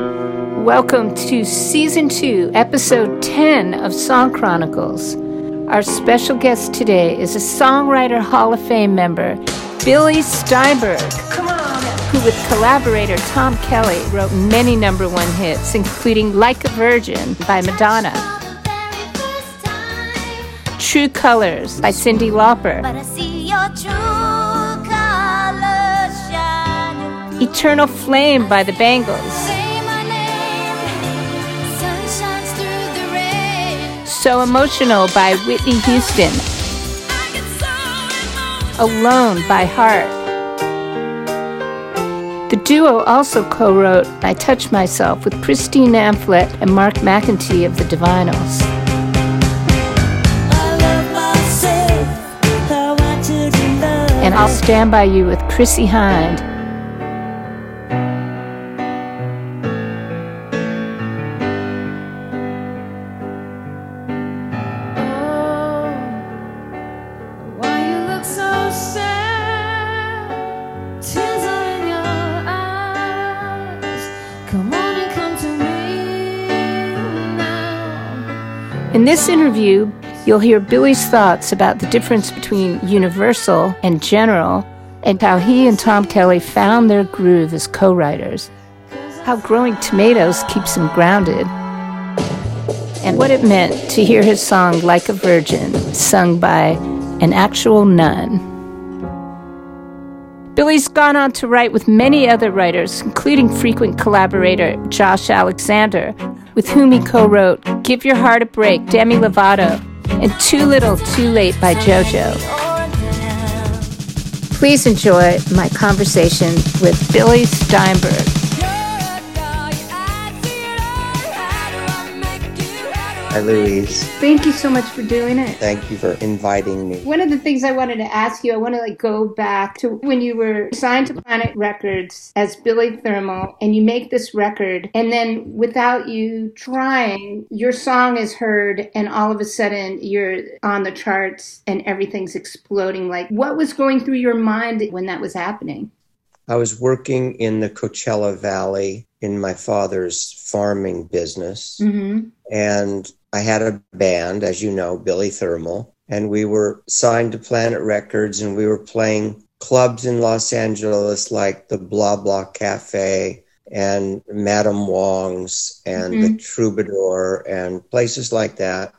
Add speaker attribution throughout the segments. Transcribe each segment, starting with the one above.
Speaker 1: Welcome to Season 2, Episode 10 of Song Chronicles. Our special guest today is a Songwriter Hall of Fame member, Billy Steinberg, who with collaborator Tom Kelly wrote many number one hits, including Like a Virgin by Madonna, True Colors by Cyndi Lauper, Eternal Flame by the Bangles, So Emotional by Whitney Houston, Alone by Heart. The duo also co wrote I Touch Myself with Christine Amphlett and Mark McEntee of the Divinyls. And I'll Stand By You with Chrissie Hynde. Interview, you'll hear Billy's thoughts about the difference between universal and general, and how he and Tom Kelly found their groove as co writers, how growing tomatoes keeps him grounded, and what it meant to hear his song Like a Virgin sung by an actual nun. Billy's gone on to write with many other writers, including frequent collaborator Josh Alexander, with whom he co wrote Give Your Heart a Break, Demi Lovato, and Too Little, Too Late by JoJo. Please enjoy my conversation with Billy Steinberg.
Speaker 2: Hi, Louise.
Speaker 1: Thank you so much for doing it.
Speaker 2: Thank you for inviting me.
Speaker 1: One of the things I wanted to ask you, I want to like go back to when you were signed to Planet Records as Billy Thermal and you make this record and then without you trying, your song is heard and all of a sudden you're on the charts and everything's exploding. Like what was going through your mind when that was happening?
Speaker 2: I was working in the Coachella Valley in my father's farming business.
Speaker 1: Mm-hmm.
Speaker 2: And I had a band, as you know, Billy Thermal, and we were signed to Planet Records and we were playing clubs in Los Angeles like the Blah Blah Cafe and Madame Wong's and
Speaker 1: Mhm.
Speaker 2: the Troubadour and places like that.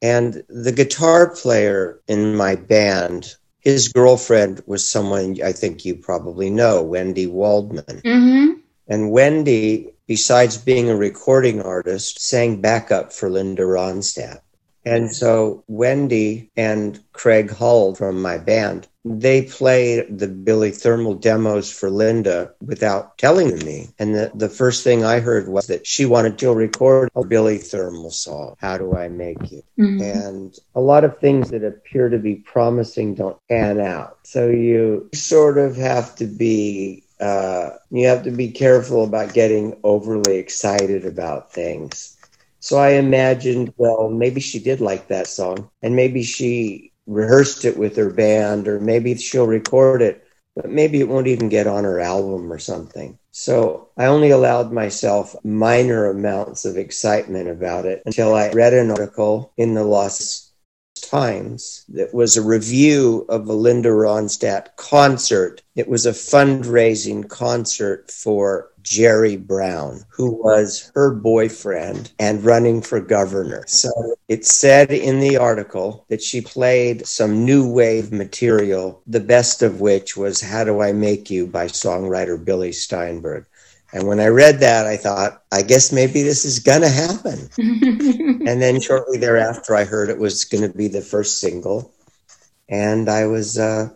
Speaker 2: And the guitar player in my band, his girlfriend was someone I think you probably know, Wendy Waldman.
Speaker 1: Mm-hmm.
Speaker 2: And Wendy, besides being a recording artist, sang backup for Linda Ronstadt. And so Wendy and Craig Hull from my band, they played the Billy Thermal demos for Linda without telling me. And the, the first thing I heard was that she wanted to record a Billy Thermal song, How Do I Make You?
Speaker 1: Mm-hmm.
Speaker 2: and a lot of things that appear to be promising don't pan out. So you sort of have to be uh, you have to be careful about getting overly excited about things. So I imagined, well, maybe she did like that song, and maybe she rehearsed it with her band, or maybe she'll record it, but maybe it won't even get on her album or something. So I only allowed myself minor amounts of excitement about it until I read an article in the Los Times that was a review of a Linda Ronstadt concert. It was a fundraising concert for Jerry Brown, who was her boyfriend and running for governor. So it said in the article that she played some new wave material, the best of which was How Do I Make You by songwriter Billy Steinberg. And when I read that, I thought, I guess maybe this is going to happen. And then shortly thereafter, I heard it was going to be the first single, and I was uh,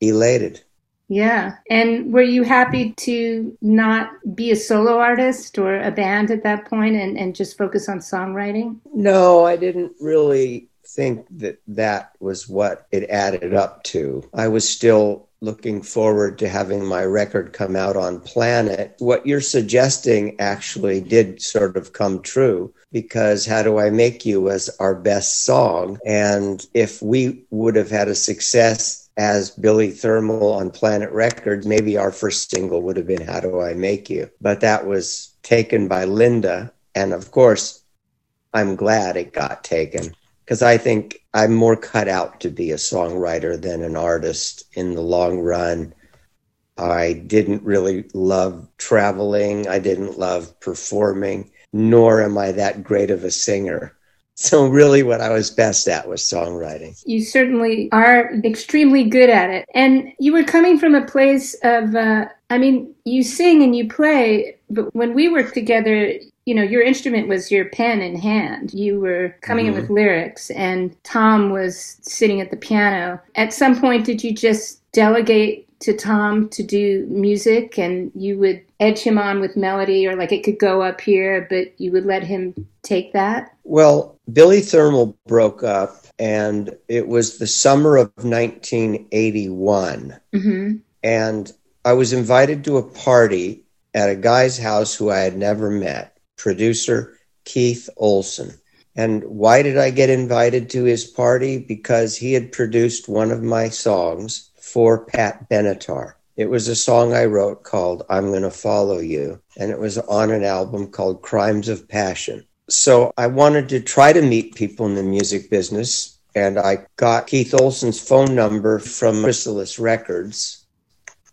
Speaker 2: elated.
Speaker 1: Yeah. And were you happy to not be a solo artist or a band at that point and, and just focus on songwriting?
Speaker 2: No, I didn't really think that that was what it added up to. I was still looking forward to having my record come out on Planet. What you're suggesting actually did sort of come true because How Do I Make You was our best song. And if we would have had a success as Billy Thermal on Planet Records, maybe our first single would have been How Do I Make You? But that was taken by Linda. And of course, I'm glad it got taken because I think I'm more cut out to be a songwriter than an artist in the long run. I didn't really love traveling. I didn't love performing, nor am I that great of a singer. So, really, what I was best at was songwriting.
Speaker 1: You certainly are extremely good at it. And you were coming from a place of, uh, I mean, you sing and you play, but when we worked together, you know, your instrument was your pen in hand. You were coming mm-hmm. in with lyrics, and Tom was sitting at the piano. At some point, did you just delegate to Tom to do music and you would edge him on with melody or like it could go up here, but you would let him take that?
Speaker 2: Well, Billy Thermal broke up and it was the summer of 1981. Mm-hmm. And I was invited to a party at a guy's house who I had never met, producer Keith Olsen. And why did I get invited to his party? Because he had produced one of my songs for Pat Benatar. It was a song I wrote called I'm Gonna Follow You, and it was on an album called Crimes of Passion. So I wanted to try to meet people in the music business, and I got Keith Olsen's phone number from Chrysalis Records.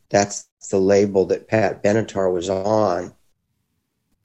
Speaker 2: That's the label that Pat Benatar was on.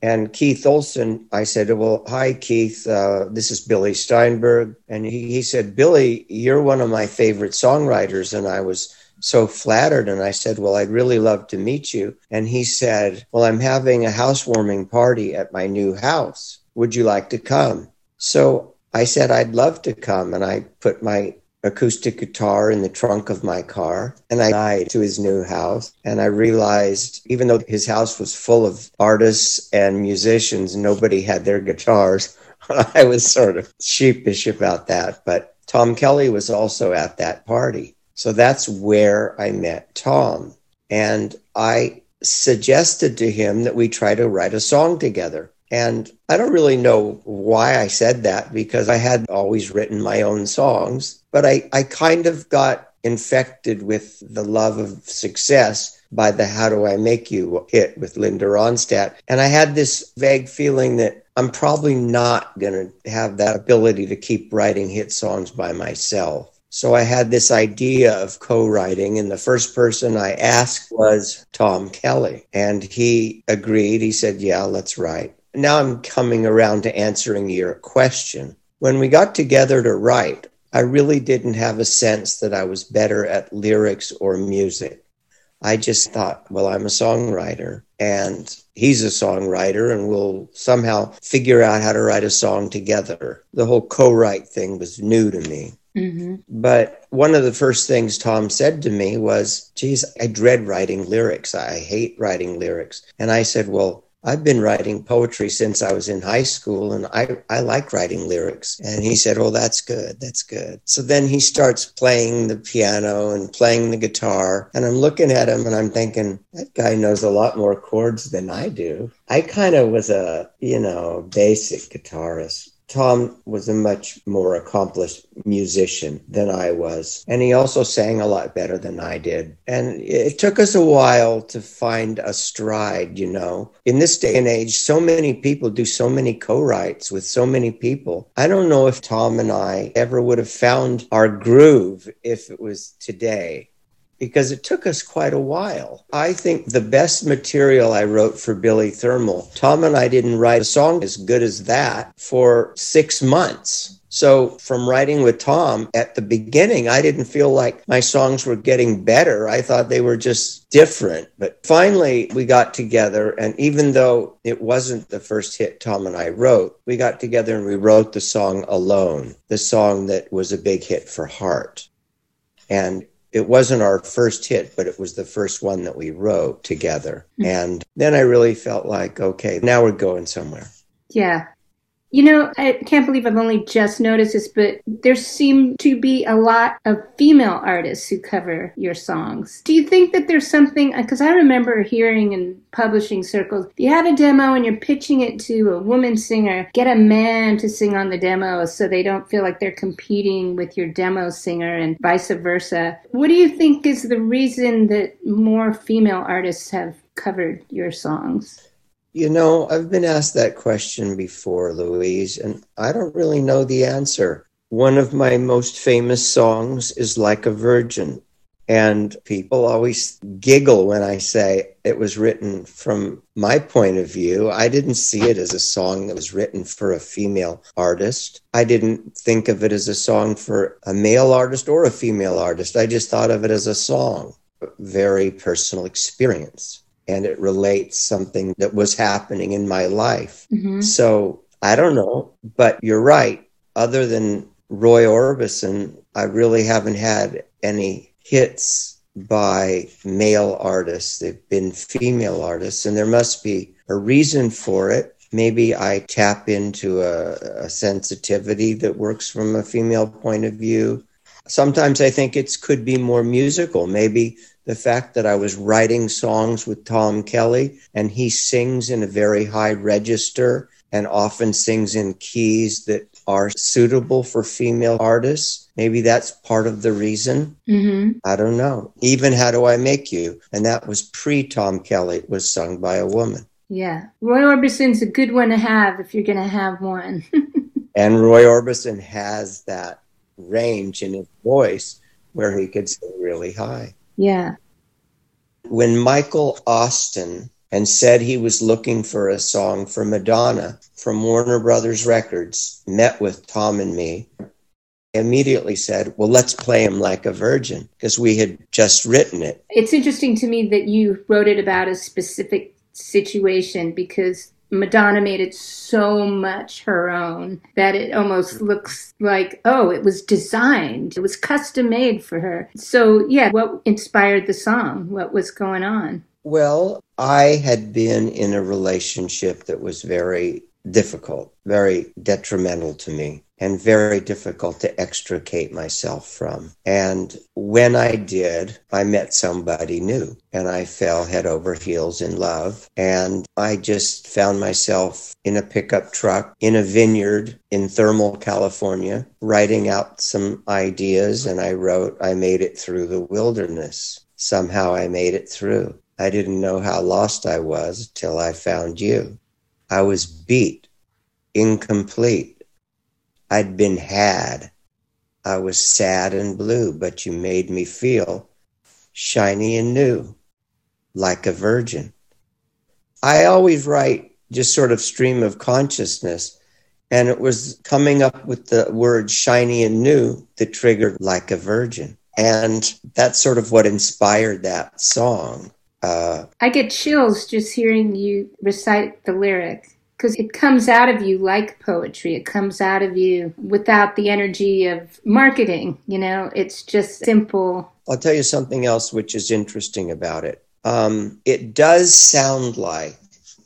Speaker 2: And Keith Olsen, I said, Well, hi, Keith. Uh, this is Billy Steinberg. And he, he said, Billy, you're one of my favorite songwriters. And I was so flattered. And I said, Well, I'd really love to meet you. And he said, Well, I'm having a housewarming party at my new house. Would you like to come? So I said, I'd love to come. And I put my acoustic guitar in the trunk of my car and I died to his new house. And I realized even though his house was full of artists and musicians, nobody had their guitars. I was sort of sheepish about that. But Tom Kelly was also at that party. So that's where I met Tom. And I suggested to him that we try to write a song together. And I don't really know why I said that because I had always written my own songs, but I, I kind of got infected with the love of success by the How Do I Make You hit with Linda Ronstadt. And I had this vague feeling that I'm probably not going to have that ability to keep writing hit songs by myself. So I had this idea of co writing, and the first person I asked was Tom Kelly. And he agreed. He said, Yeah, let's write. Now I'm coming around to answering your question. When we got together to write, I really didn't have a sense that I was better at lyrics or music. I just thought, well, I'm a songwriter and he's a songwriter and we'll somehow figure out how to write a song together. The whole co write thing was new to me. Mm-hmm. But one of the first things Tom said to me was, geez, I dread writing lyrics. I hate writing lyrics. And I said, well, I've been writing poetry since I was in high school and I, I like writing lyrics. And he said, Oh, that's good. That's good. So then he starts playing the piano and playing the guitar. And I'm looking at him and I'm thinking, that guy knows a lot more chords than I do. I kind of was a, you know, basic guitarist. Tom was a much more accomplished musician than I was. And he also sang a lot better than I did. And it took us a while to find a stride, you know. In this day and age, so many people do so many co writes with so many people. I don't know if Tom and I ever would have found our groove if it was today because it took us quite a while. I think the best material I wrote for Billy Thermal, Tom and I didn't write a song as good as that for six months. So, from writing with Tom at the beginning, I didn't feel like my songs were getting better. I thought they were just different. But finally, we got together. And even though it wasn't the first hit Tom and I wrote, we got together and we wrote the song Alone, the song that was a big hit for Heart. And it wasn't our first hit, but it was the first one that we wrote together. Mm-hmm. And then I really felt like, okay, now we're going somewhere.
Speaker 1: Yeah. You know, I can't believe I've only just noticed this, but there seem to be a lot of female artists who cover your songs. Do you think that there's something, because I remember hearing in publishing circles, you have a demo and you're pitching it to a woman singer, get a man to sing on the demo so they don't feel like they're competing with your demo singer and vice versa. What do you think is the reason that more female artists have covered your songs?
Speaker 2: You know, I've been asked that question before, Louise, and I don't really know the answer. One of my most famous songs is Like a Virgin. And people always giggle when I say it was written from my point of view. I didn't see it as a song that was written for a female artist. I didn't think of it as a song for a male artist or a female artist. I just thought of it as a song, very personal experience and it relates something that was happening in my life. Mm-hmm. So I don't know, but you're right. Other than Roy Orbison, I really haven't had any hits by male artists. They've been female artists, and there must be a reason for it. Maybe I tap into a, a sensitivity that works from a female point of view. Sometimes I think it could be more musical. Maybe the fact that I was writing songs with Tom Kelly and he sings in a very high register and often sings in keys that are suitable for female artists. Maybe that's part of the reason. Mm-hmm. I don't know. Even How Do I Make You? And that was pre Tom Kelly, it was sung by a woman.
Speaker 1: Yeah. Roy Orbison's a good one to have if you're going to have one.
Speaker 2: and Roy Orbison has that range in his voice where he could sing really high.
Speaker 1: Yeah.
Speaker 2: When Michael Ostin and said he was looking for a song for Madonna from Warner Brothers Records, met with Tom and me, immediately said, Well, let's play him like a virgin because we had just written it.
Speaker 1: It's interesting to me that you wrote it about a specific situation because Madonna made it so much her own that it almost looks like, oh, it was designed. It was custom made for her. So, yeah, what inspired the song? What was going on?
Speaker 2: Well, I had been in a relationship that was very difficult, very detrimental to me and very difficult to extricate myself from. And when I did, I met somebody new and I fell head over heels in love. And I just found myself in a pickup truck in a vineyard in Thermal California, writing out some ideas. And I wrote, I made it through the wilderness. Somehow I made it through. I didn't know how lost I was till I found you. I was beat, incomplete I'd been had. I was sad and blue, but you made me feel shiny and new, like a virgin. I always write just sort of stream of consciousness, and it was coming up with the word shiny and new that triggered like a virgin. And that's sort of what inspired that song.
Speaker 1: Uh, I get chills just hearing you recite the lyric because it comes out of you like poetry. It comes out of you without the energy of marketing. You know, it's just simple.
Speaker 2: I'll tell you something else which is interesting about it. Um, it does sound like,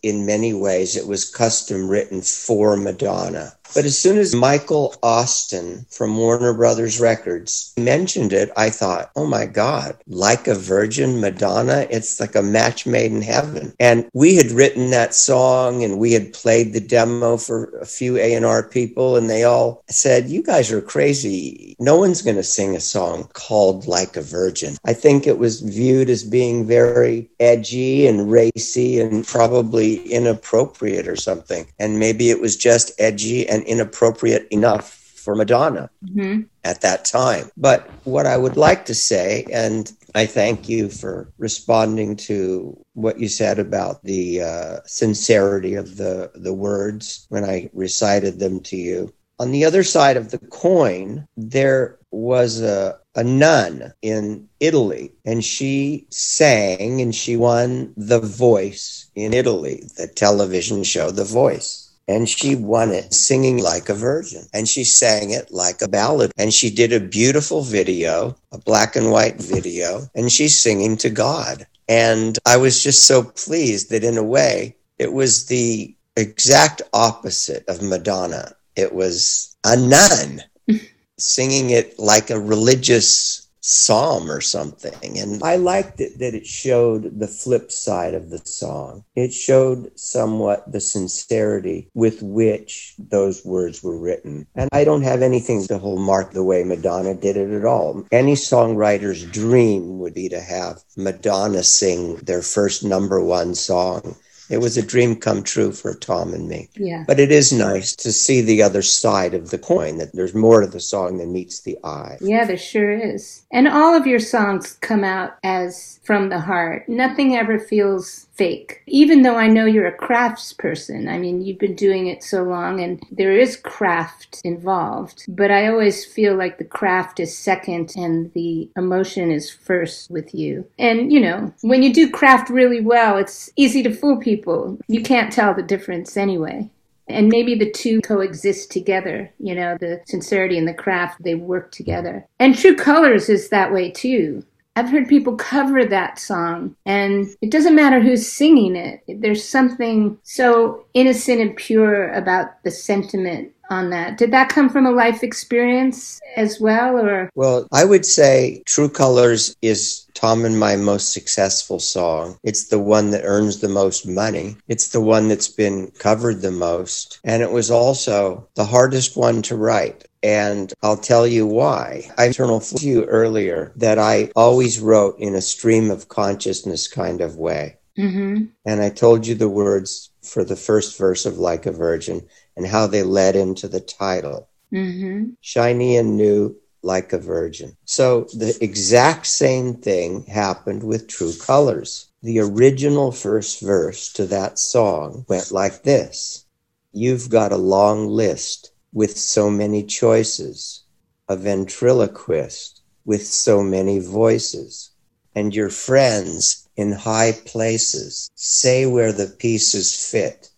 Speaker 2: in many ways, it was custom written for Madonna. But as soon as Michael Ostin from Warner Brothers Records mentioned it, I thought, oh my God, like a virgin Madonna, it's like a match made in heaven. And we had written that song and we had played the demo for a few A&R people and they all said, you guys are crazy. No one's going to sing a song called Like a Virgin. I think it was viewed as being very edgy and racy and probably inappropriate or something. And maybe it was just edgy and and inappropriate enough for Madonna mm-hmm. at that time. But what I would like to say, and I thank you for responding to what you said about the uh, sincerity of the, the words when I recited them to you. On the other side of the coin, there was a, a nun in Italy, and she sang and she won The Voice in Italy, the television show The Voice and she won it singing like a virgin. And she sang it like a ballad. And she did a beautiful video, a black and white video, and she's singing to God. And I was just so pleased that in a way, it was the exact opposite of Madonna. It was a nun singing it like a religious psalm or something. And I liked it that it showed the flip side of the song. It showed somewhat the sincerity with which those words were written. And I don't have anything to hold Mark the way Madonna did it at all. Any songwriter's dream would be to have Madonna sing their first number one song it was a dream come true for Tom and me.
Speaker 1: Yeah.
Speaker 2: But it is nice to see the other side of the coin, that there's more to the song than meets the eye.
Speaker 1: Yeah, there sure is. And all of your songs come out as from the heart. Nothing ever feels fake. Even though I know you're a crafts person, I mean, you've been doing it so long and there is craft involved, but I always feel like the craft is second and the emotion is first with you. And, you know, when you do craft really well, it's easy to fool people. You can't tell the difference anyway. And maybe the two coexist together, you know, the sincerity and the craft, they work together. And True Colors is that way too. I've heard people cover that song, and it doesn't matter who's singing it. There's something so innocent and pure about the sentiment on that. Did that come from a life experience as well, or?
Speaker 2: Well, I would say True Colors is Tom and my most successful song. It's the one that earns the most money. It's the one that's been covered the most. And it was also the hardest one to write. And I'll tell you why. I told you earlier that I always wrote in a stream of consciousness kind of way. Mm-hmm. And I told you the words for the first verse of Like a Virgin and how they led into the title. Mm-hmm. Shiny and new, like a virgin. So the exact same thing happened with True Colors. The original first verse to that song went like this You've got a long list with so many choices, a ventriloquist with so many voices, and your friends in high places say where the pieces fit.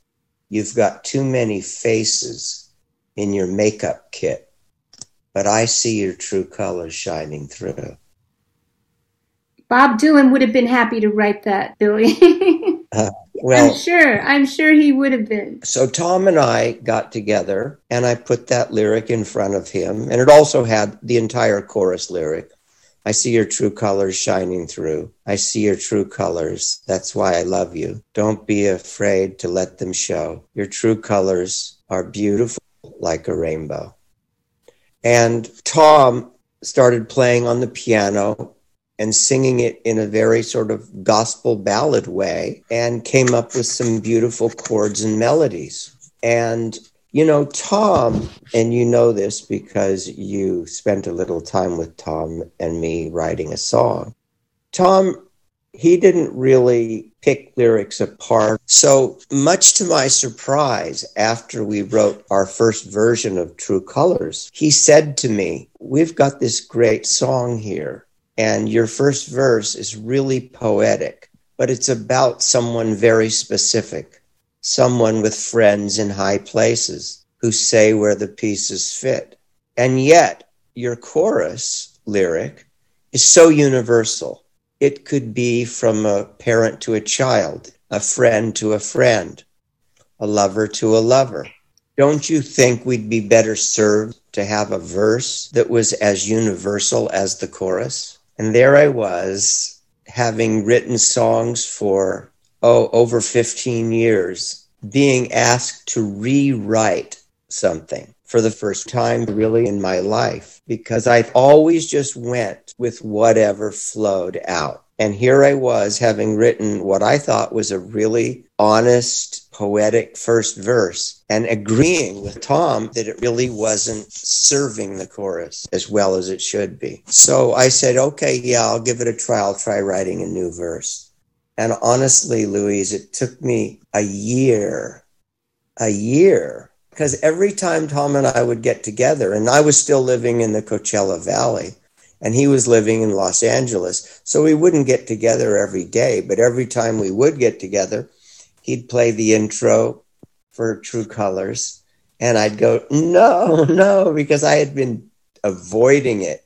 Speaker 2: You've got too many faces in your makeup kit, but I see your true colors shining through.
Speaker 1: Bob Dylan would have been happy to write that, Billy. uh, well, I'm sure. I'm sure he would have been.
Speaker 2: So Tom and I got together and I put that lyric in front of him. And it also had the entire chorus lyric. I see your true colors shining through. I see your true colors. That's why I love you. Don't be afraid to let them show. Your true colors are beautiful like a rainbow. And Tom started playing on the piano and singing it in a very sort of gospel ballad way and came up with some beautiful chords and melodies. And, you know, Tom, and you know this because you spent a little time with Tom and me writing a song. Tom, he didn't really pick lyrics apart. So, much to my surprise, after we wrote our first version of True Colors, he said to me, We've got this great song here and your first verse is really poetic, but it's about someone very specific, someone with friends in high places who say where the pieces fit. And yet, your chorus lyric is so universal. It could be from a parent to a child, a friend to a friend, a lover to a lover. Don't you think we'd be better served to have a verse that was as universal as the chorus? And there I was, having written songs for, oh, over 15 years, being asked to rewrite something for the first time really in my life because I've always just went with whatever flowed out. And here I was having written what I thought was a really honest, poetic first verse and agreeing with Tom that it really wasn't serving the chorus as well as it should be. So I said, okay, yeah, I'll give it a try. I'll try writing a new verse. And honestly, Louise, it took me a year, a year, because every time Tom and I would get together, and I was still living in the Coachella Valley, and he was living in Los Angeles. So we wouldn't get together every day, but every time we would get together, he'd play the intro for True Colors. And I'd go, no, no, because I had been avoiding it.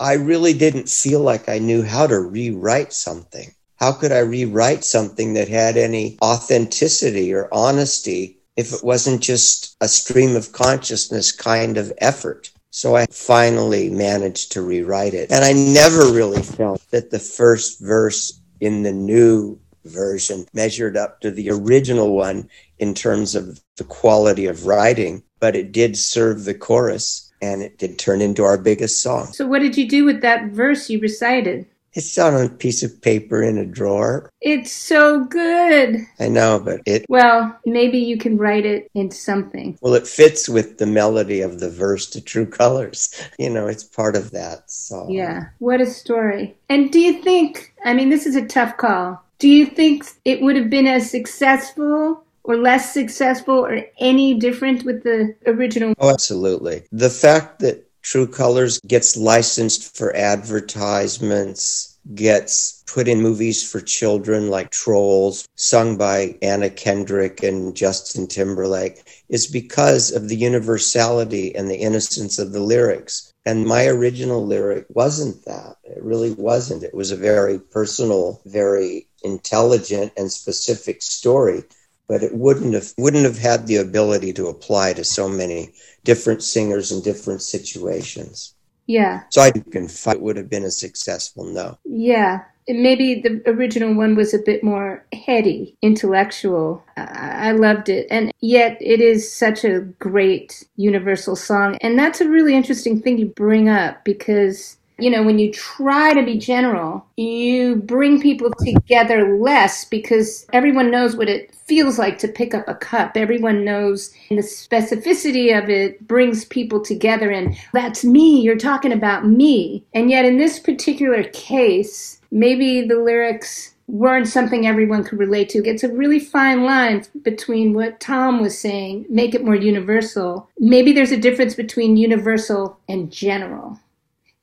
Speaker 2: I really didn't feel like I knew how to rewrite something. how could I rewrite something that had any authenticity or honesty if it wasn't just a stream of consciousness kind of effort? So I finally managed to rewrite it. And I never really felt that the first verse in the new version measured up to the original one in terms of the quality of writing, but it did serve the chorus and it did turn into our biggest song.
Speaker 1: So, what did you do with that verse you recited?
Speaker 2: It's on a piece of paper in a drawer.
Speaker 1: It's so good.
Speaker 2: I know, but it.
Speaker 1: Well, maybe you can write it in something.
Speaker 2: Well, it fits with the melody of the verse to True Colors. You know, it's part of that song.
Speaker 1: Yeah. What a story. And do you think, I mean, this is a tough call. Do you think it would have been as successful or less successful or any different with the original?
Speaker 2: Oh, absolutely. The fact that True Colors gets licensed for advertisements, gets put in movies for children like Trolls, sung by Anna Kendrick and Justin Timberlake, is because of the universality and the innocence of the lyrics. And my original lyric wasn't that. It really wasn't. It was a very personal, very intelligent and specific story but it wouldn't have wouldn't have had the ability to apply to so many different singers in different situations.
Speaker 1: Yeah.
Speaker 2: So I can fight would have been a successful no.
Speaker 1: Yeah. Maybe the original one was a bit more heady, intellectual. I loved it. And yet it is such a great universal song. And that's a really interesting thing you bring up because you know, when you try to be general, you bring people together less because everyone knows what it feels like to pick up a cup. Everyone knows the specificity of it brings people together and that's me, you're talking about me. And yet in this particular case, maybe the lyrics weren't something everyone could relate to. It's a really fine line between what Tom was saying, make it more universal. Maybe there's a difference between universal and general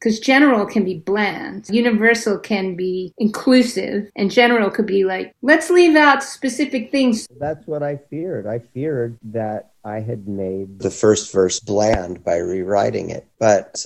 Speaker 1: because general can be bland, universal can be inclusive, and general could be like, let's leave out specific things.
Speaker 2: That's what I feared. I feared that I had made the first verse bland by rewriting it. But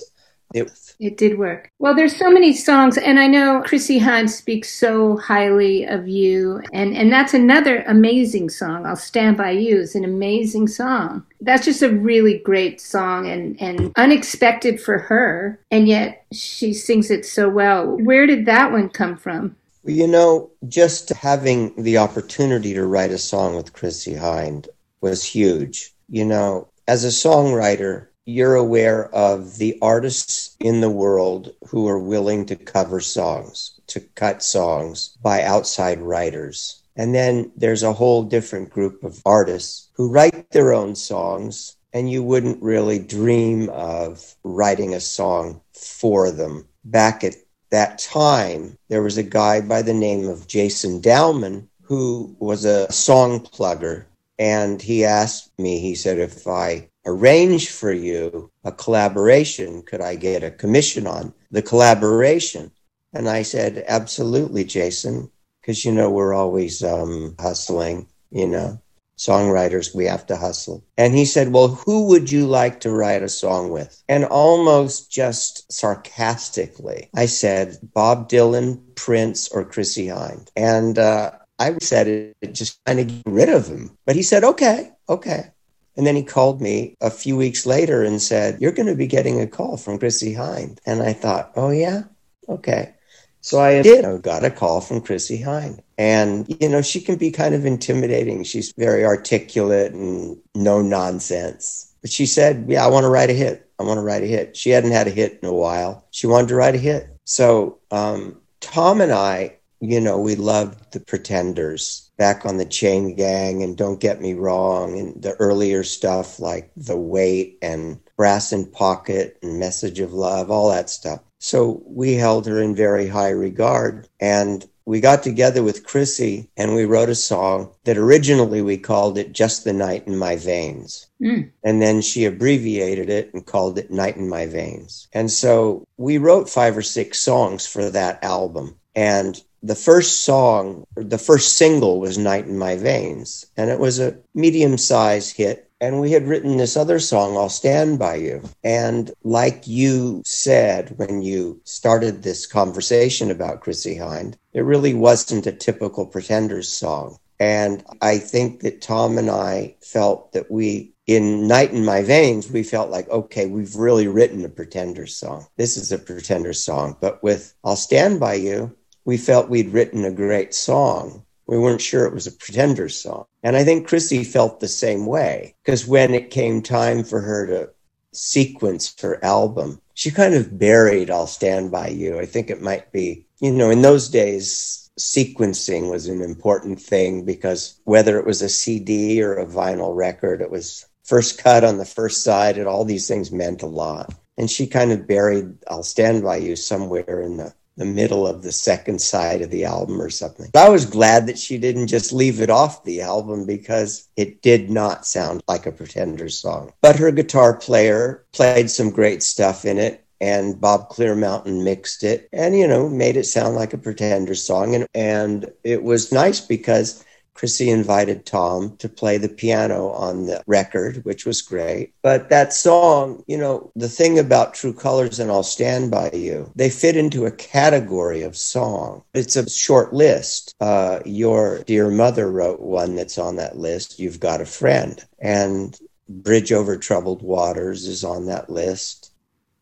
Speaker 2: it,
Speaker 1: it did work. Well, there's so many songs, and I know Chrissy Hynde speaks so highly of you, and, and that's another amazing song. I'll Stand By You is an amazing song. That's just a really great song and, and unexpected for her, and yet she sings it so well. Where did that one come from?
Speaker 2: You know, just having the opportunity to write a song with Chrissy Hynde was huge. You know, as a songwriter, you're aware of the artists in the world who are willing to cover songs, to cut songs by outside writers. And then there's a whole different group of artists who write their own songs, and you wouldn't really dream of writing a song for them. Back at that time, there was a guy by the name of Jason Dallman who was a song plugger. And he asked me, he said, if I arrange for you a collaboration. Could I get a commission on the collaboration? And I said, absolutely, Jason, because, you know, we're always um, hustling, you know, songwriters, we have to hustle. And he said, well, who would you like to write a song with? And almost just sarcastically, I said, Bob Dylan, Prince, or Chrissie Hynde. And uh, I said it just kind of get rid of him. But he said, okay, okay. And then he called me a few weeks later and said, You're going to be getting a call from Chrissy Hynde. And I thought, Oh, yeah? Okay. So I did. I got a call from Chrissy Hynde. And, you know, she can be kind of intimidating. She's very articulate and no nonsense. But she said, Yeah, I want to write a hit. I want to write a hit. She hadn't had a hit in a while. She wanted to write a hit. So um, Tom and I, you know, we loved the Pretenders back on the chain gang and don't get me wrong and the earlier stuff like the wait and brass in pocket and message of love all that stuff. So we held her in very high regard and we got together with Chrissy and we wrote a song that originally we called it just the night in my veins. Mm. and then she abbreviated it and called it night in my veins. And so we wrote five or six songs for that album. And the first song, the first single was Night in My Veins, and it was a medium sized hit. And we had written this other song, I'll Stand By You. And like you said when you started this conversation about Chrissie Hynde, it really wasn't a typical Pretenders song. And I think that Tom and I felt that we, in Night in My Veins, we felt like, okay, we've really written a Pretenders song. This is a Pretenders song. But with I'll Stand By You, we felt we'd written a great song. We weren't sure it was a Pretenders song. And I think Chrissy felt the same way because when it came time for her to sequence her album, she kind of buried I'll Stand By You. I think it might be, you know, in those days, sequencing was an important thing because whether it was a CD or a vinyl record, it was first cut on the first side, and all these things meant a lot. And she kind of buried I'll Stand By You somewhere in the the middle of the second side of the album or something. I was glad that she didn't just leave it off the album because it did not sound like a Pretender song. But her guitar player played some great stuff in it and Bob Clearmountain mixed it and you know made it sound like a Pretender song and and it was nice because Chrissy invited Tom to play the piano on the record, which was great. But that song, you know, the thing about True Colors and I'll Stand By You, they fit into a category of song. It's a short list. Uh, your dear mother wrote one that's on that list. You've got a friend. And Bridge Over Troubled Waters is on that list.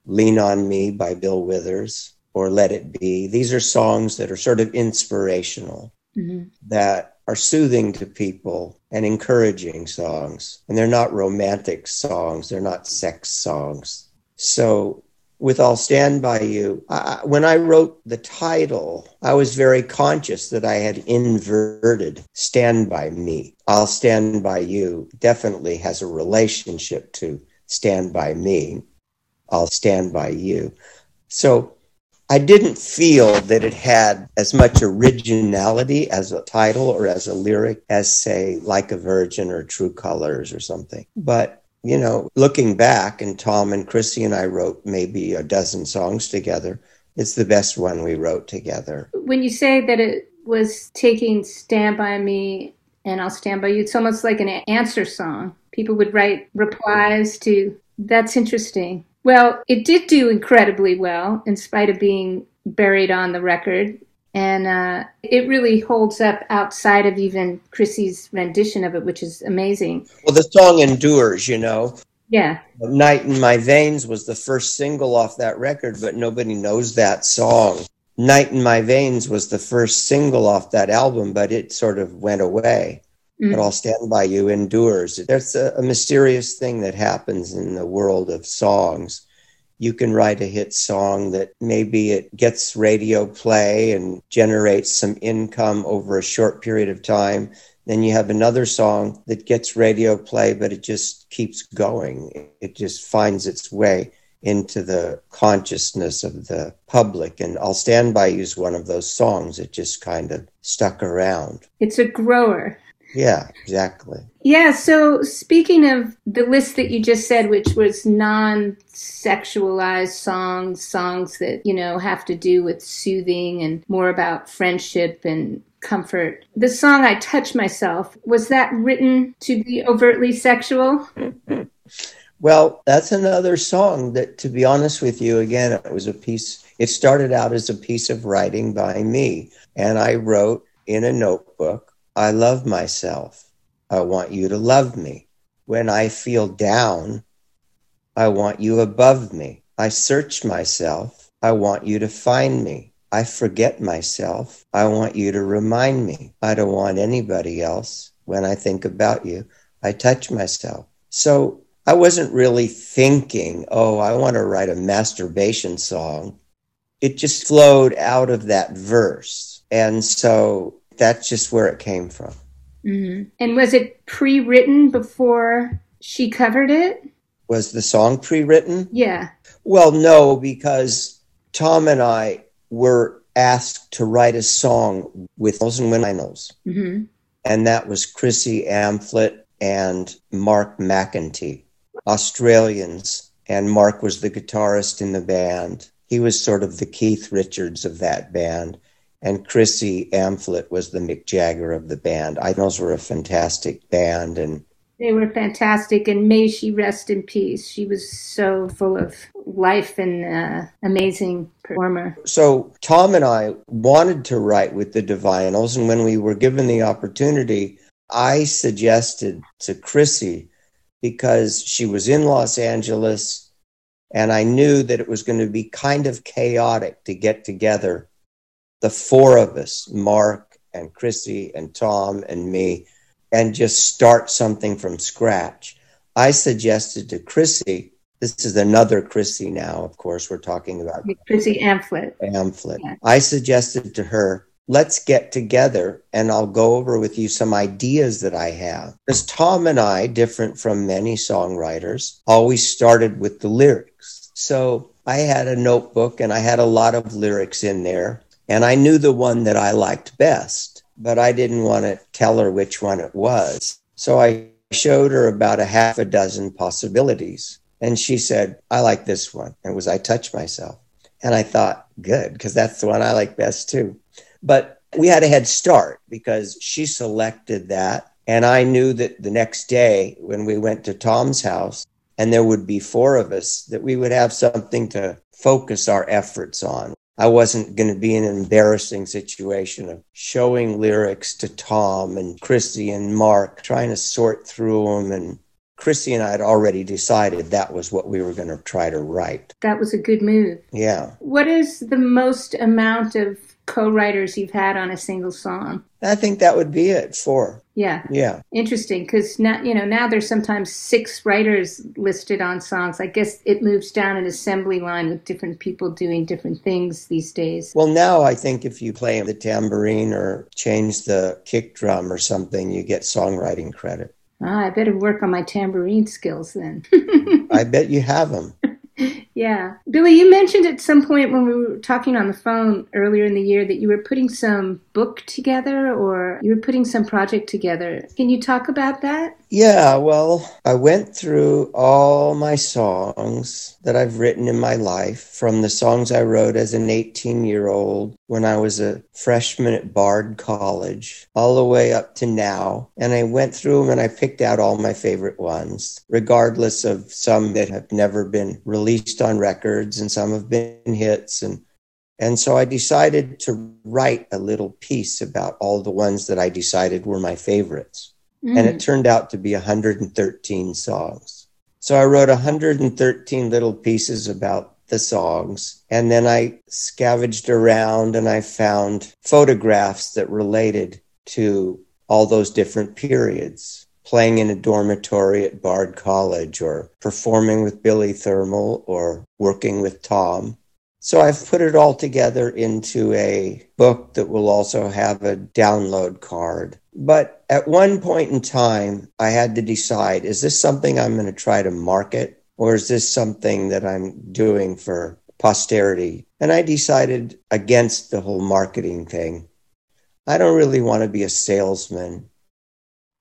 Speaker 2: Lean on Me by Bill Withers or Let It Be. These are songs that are sort of inspirational mm-hmm. that are soothing to people and encouraging songs. And they're not romantic songs, they're not sex songs. So, with I'll Stand By You, I, when I wrote the title, I was very conscious that I had inverted Stand By Me. I'll Stand By You definitely has a relationship to Stand By Me. I'll Stand By You. So I didn't feel that it had as much originality as a title or as a lyric as, say, Like a Virgin or True Colors or something. But, you know, looking back, and Tom and Chrissy and I wrote maybe a dozen songs together, it's the best one we wrote together.
Speaker 1: When you say that it was taking Stand By Me and I'll Stand By You, it's almost like an answer song. People would write replies to, that's interesting. Well, it did do incredibly well in spite of being buried on the record. And uh, it really holds up outside of even Chrissy's rendition of it, which is amazing.
Speaker 2: Well, the song endures, you know.
Speaker 1: Yeah.
Speaker 2: Night in My Veins was the first single off that record, but nobody knows that song. Night in My Veins was the first single off that album, but it sort of went away. Mm. But I'll stand by you endures. There's a, a mysterious thing that happens in the world of songs. You can write a hit song that maybe it gets radio play and generates some income over a short period of time. Then you have another song that gets radio play, but it just keeps going. It just finds its way into the consciousness of the public. And I'll Stand By You is one of those songs that just kind of stuck around.
Speaker 1: It's a grower.
Speaker 2: Yeah, exactly.
Speaker 1: Yeah, so speaking of the list that you just said, which was non sexualized songs, songs that, you know, have to do with soothing and more about friendship and comfort. The song I Touch Myself, was that written to be overtly sexual?
Speaker 2: well, that's another song that, to be honest with you, again, it was a piece, it started out as a piece of writing by me. And I wrote in a notebook I love myself. I want you to love me. When I feel down, I want you above me. I search myself. I want you to find me. I forget myself. I want you to remind me. I don't want anybody else. When I think about you, I touch myself. So I wasn't really thinking, oh, I want to write a masturbation song. It just flowed out of that verse. And so that's just where it came from.
Speaker 1: Mm-hmm. And was it pre written before she covered it?
Speaker 2: Was the song pre written?
Speaker 1: Yeah.
Speaker 2: Well, no, because Tom and I were asked to write a song with Wilson Winos. Mm-hmm. And that was Chrissy Amphlett and Mark McEntee, Australians. And Mark was the guitarist in the band. He was sort of the Keith Richards of that band and Chrissy Amphlett was the Mick Jagger of the band. I those were a fantastic band and
Speaker 1: they were fantastic and may she rest in peace. She was so full of life and uh, amazing performer.
Speaker 2: So Tom and I wanted to write with the Divinyls, and when we were given the opportunity, I suggested to Chrissy because she was in Los Angeles, and I knew that it was going to be kind of chaotic to get together the four of us, Mark and Chrissy and Tom and me, and just start something from scratch. I suggested to Chrissy, this is another Chrissy now, of course, we're talking about
Speaker 1: Chrissy Amphlett.
Speaker 2: Amphlett. Yeah. I suggested to her, let's get together and I'll go over with you some ideas that I have. Because Tom and I, different from many songwriters, always started with the lyrics. So I had a notebook and I had a lot of lyrics in there, and I knew the one that I liked best, but I didn't want to tell her which one it was. So I showed her about a half a dozen possibilities. And she said, I like this one. And it was I Touch Myself. And I thought, good, because that's the one I like best too. But we had a head start because she selected that. And I knew that the next day when we went to Tom's house and there would be four of us, that we would have something to focus our efforts on. I wasn't going to be in an embarrassing situation of showing lyrics to Tom and Chrissy and Mark, trying to sort through them. And Chrissy and I had already decided that was what we were going to try to write.
Speaker 1: That was a good move.
Speaker 2: Yeah.
Speaker 1: What is the most amount of co-writers you've had on a single song?
Speaker 2: I think that would be it. Four.
Speaker 1: Yeah.
Speaker 2: Yeah.
Speaker 1: Interesting, because now you know now there's sometimes six writers listed on songs. I guess it moves down an assembly line with different people doing different things these days.
Speaker 2: Well, now I think if you play the tambourine or change the kick drum or something, you get songwriting credit.
Speaker 1: Ah, I better work on my tambourine skills then.
Speaker 2: I bet you have them.
Speaker 1: Yeah. Billy, you mentioned at some point when we were talking on the phone earlier in the year that you were putting some book together or you were putting some project together. Can you talk about that?
Speaker 2: Yeah, well, I went through all my songs that I've written in my life from the songs I wrote as an 18 year old when I was a freshman at Bard College, all the way up to now. And I went through them and I picked out all my favorite ones, regardless of some that have never been released on records and some have been hits. And, and so I decided to write a little piece about all the ones that I decided were my favorites. Mm. And it mm. turned out to be 113 songs. So I wrote 113 little pieces about the songs. And then I scavenged around and I found photographs that related to all those different periods. Playing in a dormitory at Bard College, or performing with Billy Thermal, or working with Tom. So I've put it all together into a book that will also have a download card. But at one point in time, I had to decide is this something I'm going to try to market or is this something that I'm doing for posterity? And I decided against the whole marketing thing. I don't really want to be a salesman.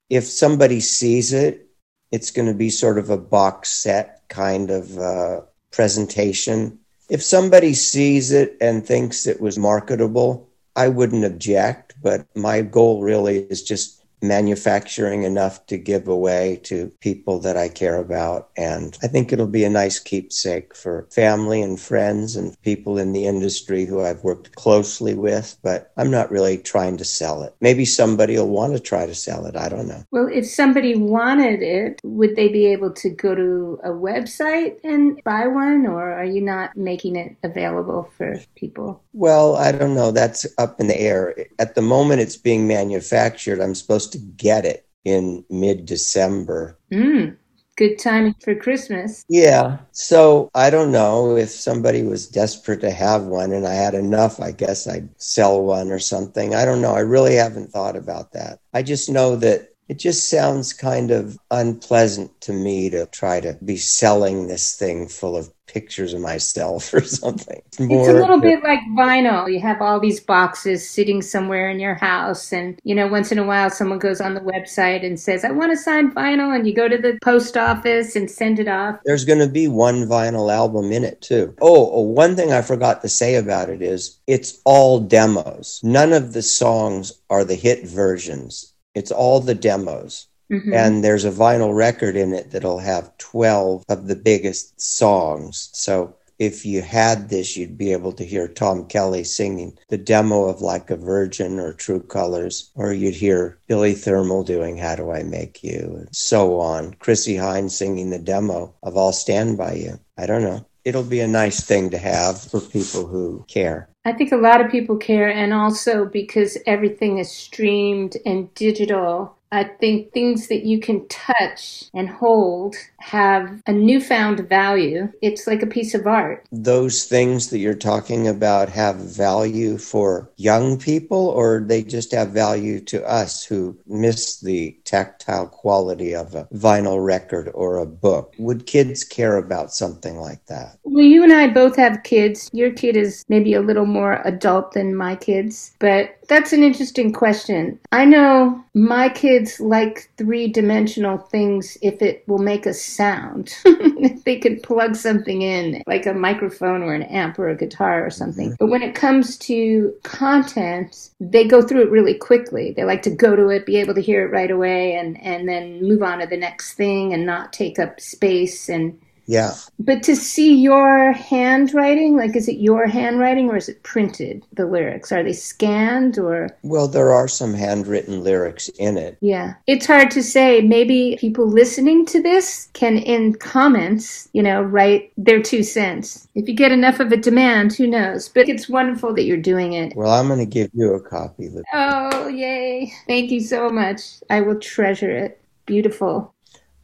Speaker 2: If somebody sees it, it's going to be sort of a box set kind of uh, presentation if somebody sees it and thinks it was marketable, I wouldn't object, but my goal really is just manufacturing enough to give away to people that I care about. And I think it'll be a nice keepsake for family and friends and people in the industry who I've worked closely with, but I'm not really trying to sell it. Maybe somebody will want to try to sell it. I don't know.
Speaker 1: Well, if somebody wanted it, would they be able to go to a website and buy one, or are you not making it available for people?
Speaker 2: Well, I don't know. That's up in the air. At the moment, it's being manufactured. I'm supposed to get it in mid December.
Speaker 1: Mm, good timing for Christmas.
Speaker 2: Yeah. So I don't know if somebody was desperate to have one and I had enough, I guess I'd sell one or something. I don't know. I really haven't thought about that. I just know that it just sounds kind of unpleasant to me to try to be selling this thing full of pictures of myself or something.
Speaker 1: It's, it's a little bit like vinyl. You have all these boxes sitting somewhere in your house, and you know, once in a while, someone goes on the website and says, "I want to sign vinyl," and you go to the post office and send it off.
Speaker 2: There's going to be one vinyl album in it too. Oh, oh, one thing I forgot to say about it is it's all demos. None of the songs are the hit versions. It's all the demos. Mm-hmm. And there's a vinyl record in it that'll have 12 of the biggest songs. So if you had this, you'd be able to hear Tom Kelly singing the demo of Like a Virgin or True Colors, or you'd hear Billy Thermal doing How Do I Make You, and so on. Chrissie Hynde singing the demo of I'll Stand By You. I don't know. It'll be a nice thing to have for people who care.
Speaker 1: I think a lot of people care, and also because everything is streamed and digital, I think things that you can touch and hold have a newfound value. It's like a piece of art.
Speaker 2: Those things that you're talking about have value for young people, or they just have value to us who miss the tactile quality of a vinyl record or a book? Would kids care about something like that?
Speaker 1: Well, you and I both have kids. Your kid is maybe a little more adult than my kids, but that's an interesting question. I know my kids like three dimensional things if it will make a sound. if they could plug something in, like a microphone or an amp or a guitar or something. But when it comes to content, they go through it really quickly. They like to go to it, be able to hear it right away, and, and then move on to the next thing and not take up space and
Speaker 2: yeah.
Speaker 1: But to see your handwriting, like is it your handwriting or is it printed, the lyrics? Are they scanned or?
Speaker 2: Well, there are some handwritten lyrics in it.
Speaker 1: Yeah. It's hard to say. Maybe people listening to this can, in comments, you know, write their two cents. If you get enough of a demand, who knows? But it's wonderful that you're doing it.
Speaker 2: Well, I'm going to give you a copy.
Speaker 1: Oh, yay. Thank you so much. I will treasure it. Beautiful.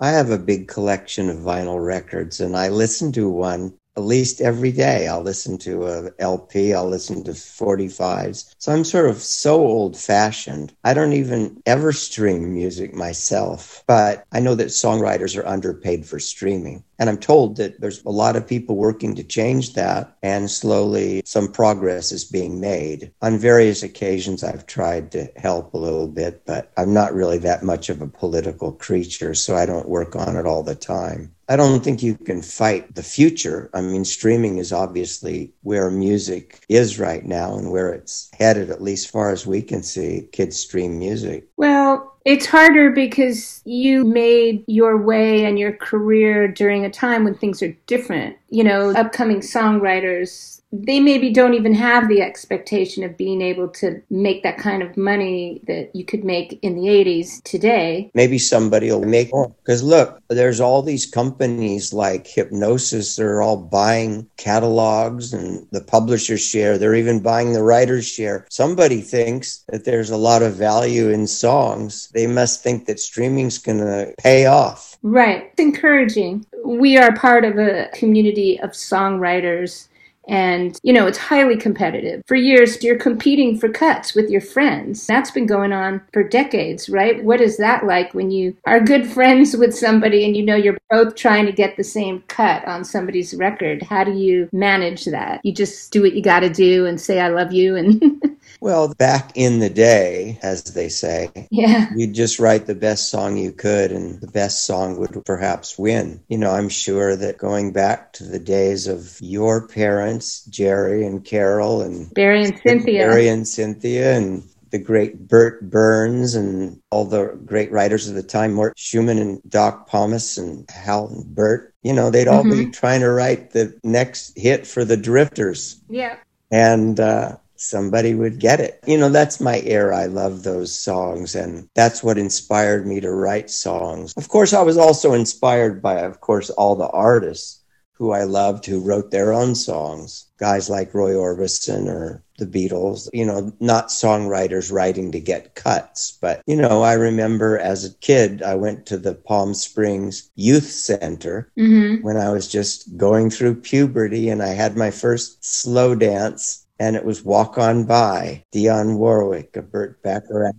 Speaker 2: I have a big collection of vinyl records, and I listen to one at least every day. I'll listen to a LP, I'll listen to 45s. So I'm sort of so old fashioned. I don't even ever stream music myself, but I know that songwriters are underpaid for streaming. And I'm told that there's a lot of people working to change that, and slowly some progress is being made. On various occasions, I've tried to help a little bit, but I'm not really that much of a political creature, so I don't work on it all the time. I don't think you can fight the future. I mean, streaming is obviously where music is right now and where it's headed, at least far as we can see. Kids stream music.
Speaker 1: Well, it's harder because you made your way and your career during a time when things are different. You know, upcoming songwriters they maybe don't even have the expectation of being able to make that kind of money that you could make in the 80s today.
Speaker 2: Maybe somebody will make more. Because look, there's all these companies like Hipgnosis, they're all buying catalogs and the publisher's share. They're even buying the writer's share. Somebody thinks that there's a lot of value in songs. They must think that streaming's going to pay off.
Speaker 1: Right. It's encouraging. We are part of a community of songwriters and, you know, it's highly competitive. For years, you're competing for cuts with your friends. That's been going on for decades, right? What is that like when you are good friends with somebody and you know you're both trying to get the same cut on somebody's record? How do you manage that? You just do what you got to do and say, I love you. And
Speaker 2: Well, back in the day, as they say,
Speaker 1: yeah,
Speaker 2: you'd just write the best song you could, and the best song would perhaps win. You know, I'm sure that going back to the days of your parents, Gerry and Carole, and
Speaker 1: Barry and Cynthia,
Speaker 2: Barry and Cynthia, and the great Bert Berns and all the great writers of the time, Mort Shuman and Doc Pomus and Hal and Burt, you know, they'd all mm-hmm. be trying to write the next hit for the Drifters.
Speaker 1: Yeah.
Speaker 2: And uh, somebody would get it. You know, that's my era. I love those songs, and that's what inspired me to write songs. Of course, I was also inspired by, of course, all the artists who I loved who wrote their own songs. Guys like Roy Orbison or the Beatles, you know, not songwriters writing to get cuts. But, you know, I remember as a kid, I went to the Palm Springs Youth Center mm-hmm. when I was just going through puberty and I had my first slow dance and it was Walk On By, Dionne Warwick, a Burt Bacharach.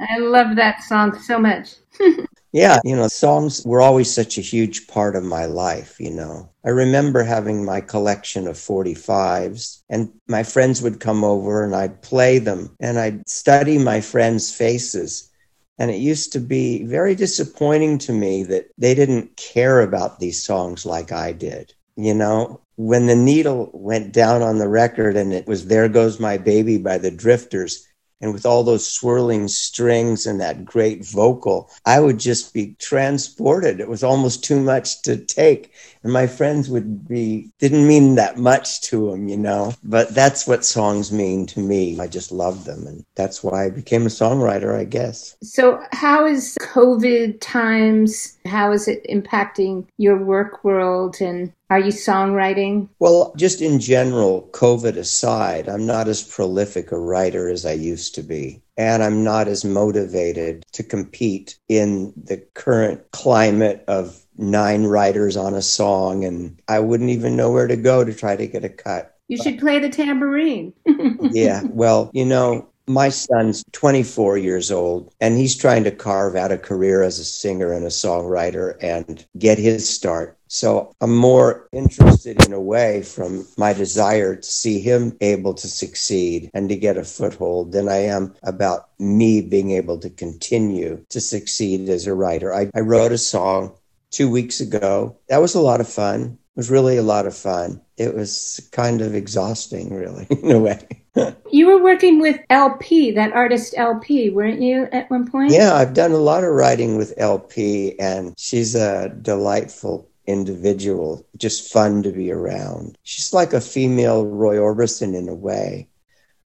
Speaker 1: I love that song so much.
Speaker 2: yeah, you know, songs were always such a huge part of my life, you know. I remember having my collection of 45s, and my friends would come over and I'd play them, and I'd study my friends' faces. And it used to be very disappointing to me that they didn't care about these songs like I did. You know, when the needle went down on the record and it was There Goes My Baby by the Drifters, and with all those swirling strings and that great vocal, I would just be transported. It was almost too much to take. And my friends would be, didn't mean that much to them, you know, but that's what songs mean to me. I just love them. And that's why I became a songwriter, I guess.
Speaker 1: So, how is COVID times, how is it impacting your work world and are you songwriting?
Speaker 2: Well, just in general, COVID aside, I'm not as prolific a writer as I used to be. And I'm not as motivated to compete in the current climate of nine writers on a song. And I wouldn't even know where to go to try to get a cut.
Speaker 1: You should play the tambourine.
Speaker 2: yeah. Well, you know, my son's 24 years old and he's trying to carve out a career as a singer and a songwriter and get his start. So I'm more interested in a way from my desire to see him able to succeed and to get a foothold than I am about me being able to continue to succeed as a writer. I, I wrote a song two weeks ago. That was a lot of fun. It was really a lot of fun. It was kind of exhausting, really, in a way.
Speaker 1: you were working with LP, that artist LP, weren't you, at one point?
Speaker 2: Yeah, I've done a lot of writing with LP, and she's a delightful individual, just fun to be around. She's like a female Roy Orbison in a way.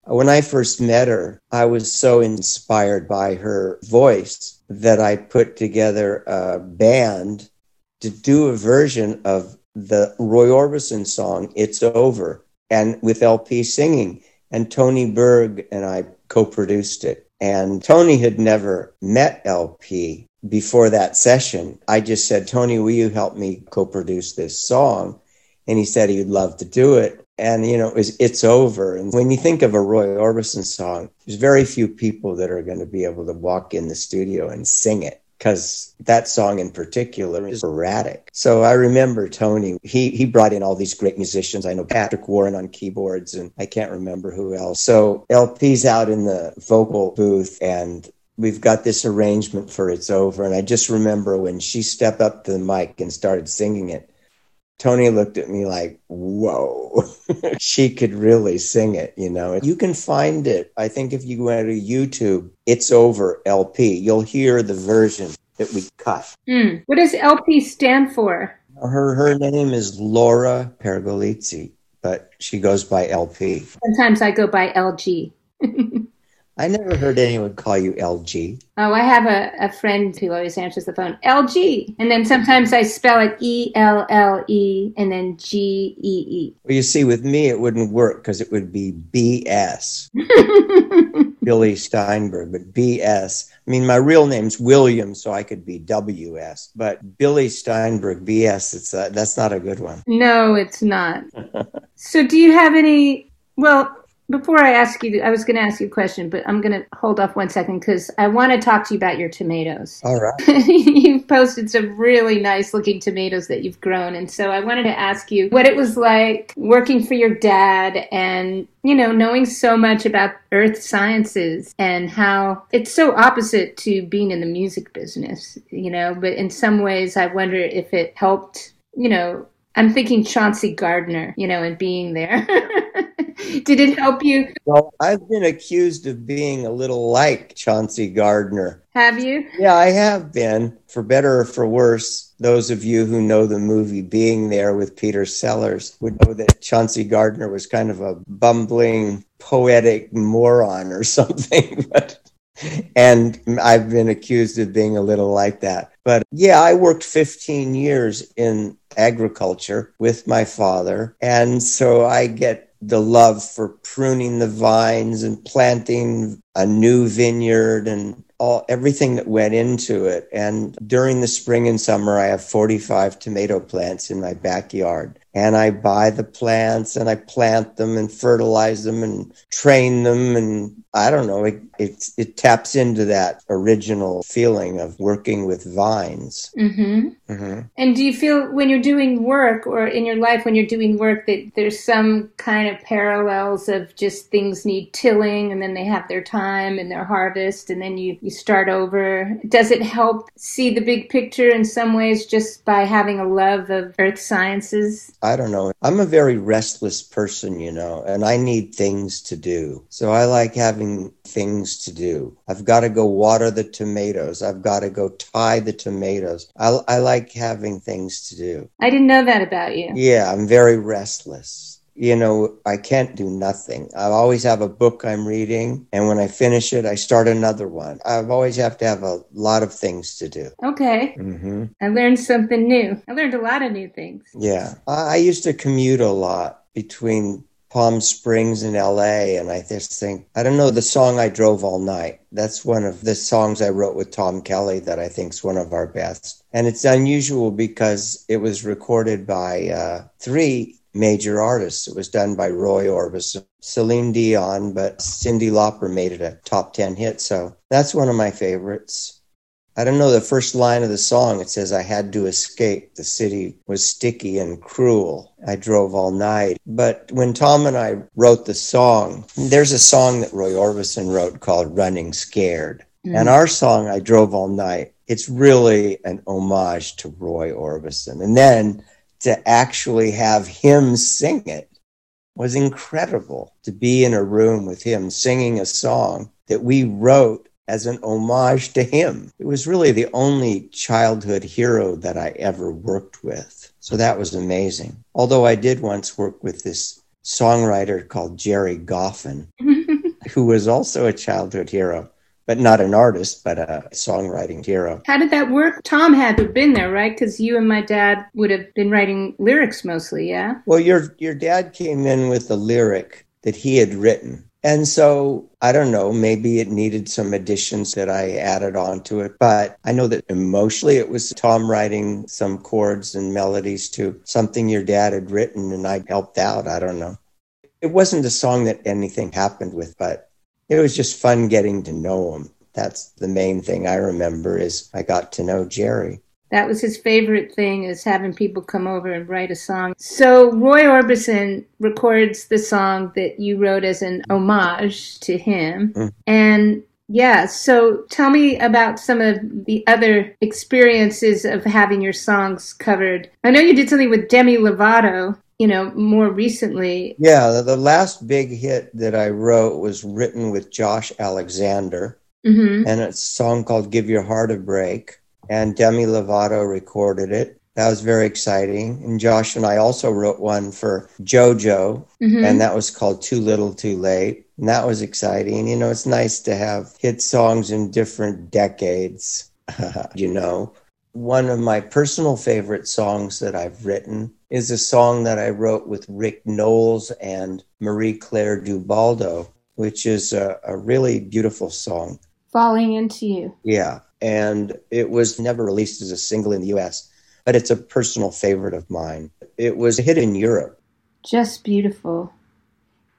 Speaker 2: When I first met her, I was so inspired by her voice that I put together a band to do a version of the Roy Orbison song, It's Over, and with LP singing. And Tony Berg and I co produced it. And Tony had never met LP before that session. I just said, Tony, will you help me co produce this song? And he said he'd love to do it. And, you know, it was, it's over. And when you think of a Roy Orbison song, there's very few people that are going to be able to walk in the studio and sing it because that song in particular is erratic. So I remember Tony, he, he brought in all these great musicians. I know Patrick Warren on keyboards and I can't remember who else. So LP's out in the vocal booth and we've got this arrangement for It's Over. And I just remember when she stepped up to the mic and started singing it, Tony looked at me like, whoa, she could really sing it, you know. You can find it. I think if you go to YouTube, it's over LP. You'll hear the version that we cut.
Speaker 1: Mm. What does LP stand for?
Speaker 2: Her her name is Laura Pergolizzi, but she goes by LP.
Speaker 1: Sometimes I go by LG.
Speaker 2: I never heard anyone call you LG.
Speaker 1: Oh, I have a, a friend who always answers the phone, LG. And then sometimes I spell it E L L E and then G E E.
Speaker 2: Well, you see, with me, it wouldn't work because it would be BS. Billy Steinberg, but BS. I mean, my real name's William, so I could be WS. But Billy Steinberg, BS, it's a, that's not a good one.
Speaker 1: No, it's not. so, do you have any? Well, before I ask you, I was going to ask you a question, but I'm going to hold off one second because I want to talk to you about your tomatoes.
Speaker 2: All right.
Speaker 1: you've posted some really nice looking tomatoes that you've grown. And so I wanted to ask you what it was like working for your dad and, you know, knowing so much about earth sciences and how it's so opposite to being in the music business, you know, but in some ways I wonder if it helped, you know, I'm thinking Chauncey Gardiner, you know, and being there. Did it help you?
Speaker 2: Well, I've been accused of being a little like Chauncey Gardiner.
Speaker 1: Have you?
Speaker 2: Yeah, I have been, for better or for worse. Those of you who know the movie Being There with Peter Sellers would know that Chauncey Gardiner was kind of a bumbling, poetic moron or something. but and I've been accused of being a little like that. But yeah, I worked 15 years in agriculture with my father. And so I get the love for pruning the vines and planting a new vineyard and all everything that went into it. And during the spring and summer, I have 45 tomato plants in my backyard. And I buy the plants and I plant them and fertilize them and train them. And I don't know, it, it, it taps into that original feeling of working with vines.
Speaker 1: Mm-hmm. Mm-hmm. And do you feel when you're doing work or in your life when you're doing work that there's some kind of parallels of just things need tilling and then they have their time and their harvest and then you, you start over? Does it help see the big picture in some ways just by having a love of earth sciences?
Speaker 2: I don't know. I'm a very restless person, you know, and I need things to do. So I like having things to do. I've got to go water the tomatoes. I've got to go tie the tomatoes. I, I like having things to do.
Speaker 1: I didn't know that about you.
Speaker 2: Yeah, I'm very restless you know, I can't do nothing. I always have a book I'm reading, and when I finish it, I start another one. I've always have to have a lot of things to do.
Speaker 1: Okay. Mm-hmm. I learned something new. I learned a lot of new things.
Speaker 2: Yeah. I, I used to commute a lot between Palm Springs in LA. And I just think, I don't know, the song I drove all night. That's one of the songs I wrote with Tom Kelly that I think is one of our best. And it's unusual because it was recorded by uh, three major artists. It was done by Roy Orbison, Celine Dion, but Cyndi Lauper made it a top 10 hit. So that's one of my favorites. I don't know the first line of the song. It says, I had to escape. The city was sticky and cruel. I drove all night. But when Tom and I wrote the song, there's a song that Roy Orbison wrote called Running Scared. Mm. And our song, I Drove All Night, it's really an homage to Roy Orbison. And then to actually have him sing it was incredible to be in a room with him singing a song that we wrote as an homage to him. It was really the only childhood hero that I ever worked with. So that was amazing. Although I did once work with this songwriter called Gerry Goffin, who was also a childhood hero but not an artist, but a songwriting hero.
Speaker 1: How did that work? Tom had to have been there, right? Because you and my dad would have been writing lyrics mostly, yeah?
Speaker 2: Well, your your dad came in with a lyric that he had written. And so I don't know, maybe it needed some additions that I added on to it. But I know that emotionally it was Tom writing some chords and melodies to something your dad had written and I helped out. I don't know. It wasn't a song that anything happened with, but it was just fun getting to know him. That's the main thing I remember is I got to know Gerry.
Speaker 1: That was his favorite thing is having people come over and write a song. So Roy Orbison records the song that you wrote as an homage to him. Mm. And yeah, so tell me about some of the other experiences of having your songs covered. I know you did something with Demi Lovato you know, more recently.
Speaker 2: Yeah, the, the, last big hit that I wrote was written with Josh Alexander, mm-hmm. and it's a song called Give Your Heart a Break. And Demi Lovato recorded it. That was very exciting. And Josh and I also wrote one for JoJo, mm-hmm. and that was called Too Little Too Late. And that was exciting. You know, it's nice to have hit songs in different decades, you know. One of my personal favorite songs that I've written is a song that I wrote with Rick Nowels and Marie Claire D'Ubaldo, which is a, a really beautiful song.
Speaker 1: Falling into You.
Speaker 2: Yeah. And it was never released as a single in the US, but it's a personal favorite of mine. It was a hit in Europe.
Speaker 1: Just beautiful.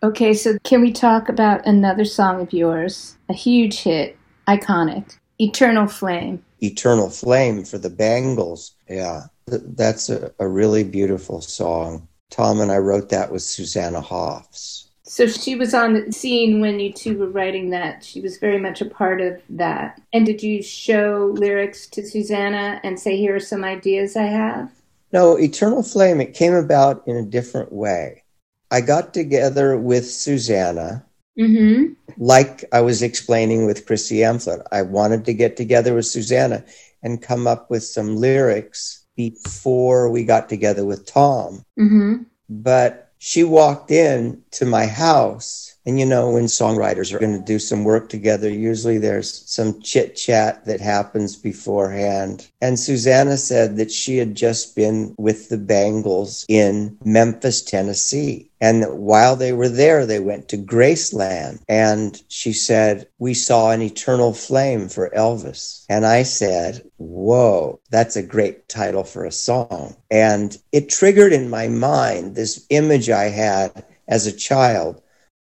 Speaker 1: Okay, so can we talk about another song of yours? A huge hit, iconic Eternal Flame.
Speaker 2: Eternal Flame for the Bangles. Yeah. That's a, a really beautiful song. Tom and I wrote that with Susanna Hoffs.
Speaker 1: So she was on the scene when you two were writing that. She was very much a part of that. And did you show lyrics to Susanna and say, here are some ideas I have?
Speaker 2: No, Eternal Flame, it came about in a different way. I got together with Susanna, mm-hmm. like I was explaining with Chrissy Amphlett. I wanted to get together with Susanna and come up with some lyrics before we got together with Tom. Mm-hmm. But she walked in to my house. And you know, when songwriters are going to do some work together, usually there's some chit chat that happens beforehand. And Susanna said that she had just been with the Bangles in Memphis, Tennessee. And that while they were there, they went to Graceland. And she said, We saw an eternal flame for Elvis. And I said, Whoa, that's a great title for a song. And it triggered in my mind this image I had as a child